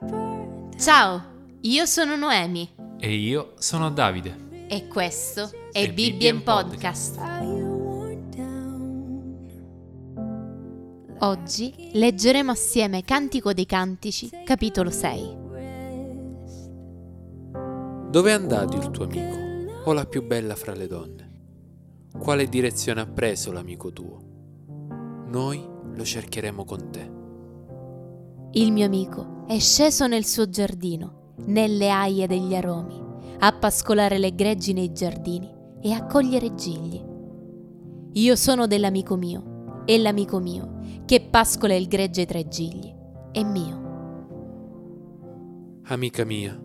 Ciao, io sono Noemi E io sono Davide. e questo è È Bibbia in Bibbia in Podcast. Oggi leggeremo assieme Cantico dei Cantici, capitolo 6. Dove è andato il tuo amico? O la più bella fra le donne? Quale direzione ha preso l'amico tuo? Noi lo cercheremo con te. Il mio amico è sceso nel suo giardino, nelle aie degli aromi, a pascolare le greggi nei giardini e a cogliere gigli. Io sono dell'amico mio, e l'amico mio, che pascola il gregge tra i gigli, è mio. Amica mia,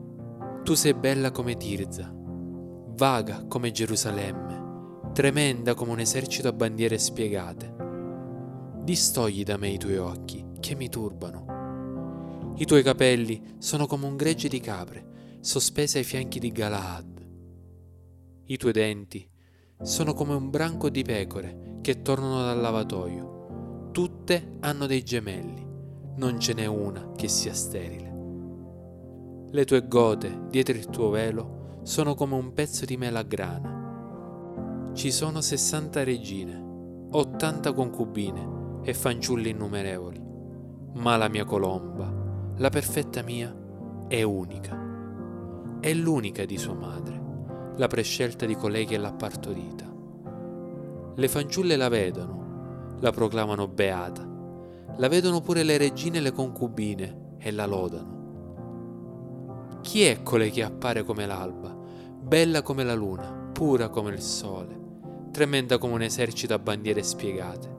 tu sei bella come Tirza, vaga come Gerusalemme, tremenda come un esercito a bandiere spiegate. Distogli da me i tuoi occhi, che mi turbano. I tuoi capelli sono come un gregge di capre, sospese ai fianchi di Galaad. I tuoi denti sono come un branco di pecore che tornano dal lavatoio. Tutte hanno dei gemelli, non ce n'è una che sia sterile. Le tue gote dietro il tuo velo sono come un pezzo di mela grana. Ci sono 60 regine, 80 concubine e fanciulli innumerevoli. Ma la mia colomba, la perfetta mia, è unica. È l'unica di sua madre, la prescelta di colei che l'ha partorita. Le fanciulle la vedono, la proclamano beata, la vedono pure le regine e le concubine e la lodano. Chi è colei che appare come l'alba, bella come la luna, pura come il sole, tremenda come un esercito a bandiere spiegate?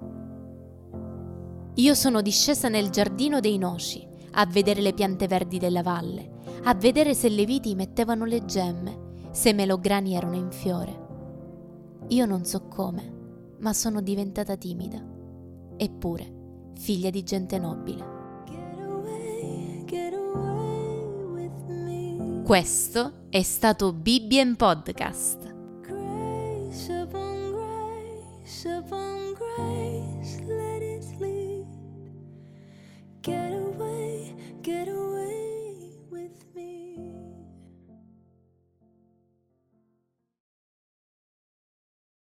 Io sono discesa nel giardino dei noci, a vedere le piante verdi della valle, a vedere se le viti mettevano le gemme, se i melograni erano in fiore. Io non so come, ma sono diventata timida. Eppure, figlia di gente nobile. Questo è stato Bibbien Podcast. Grace upon grace upon grace.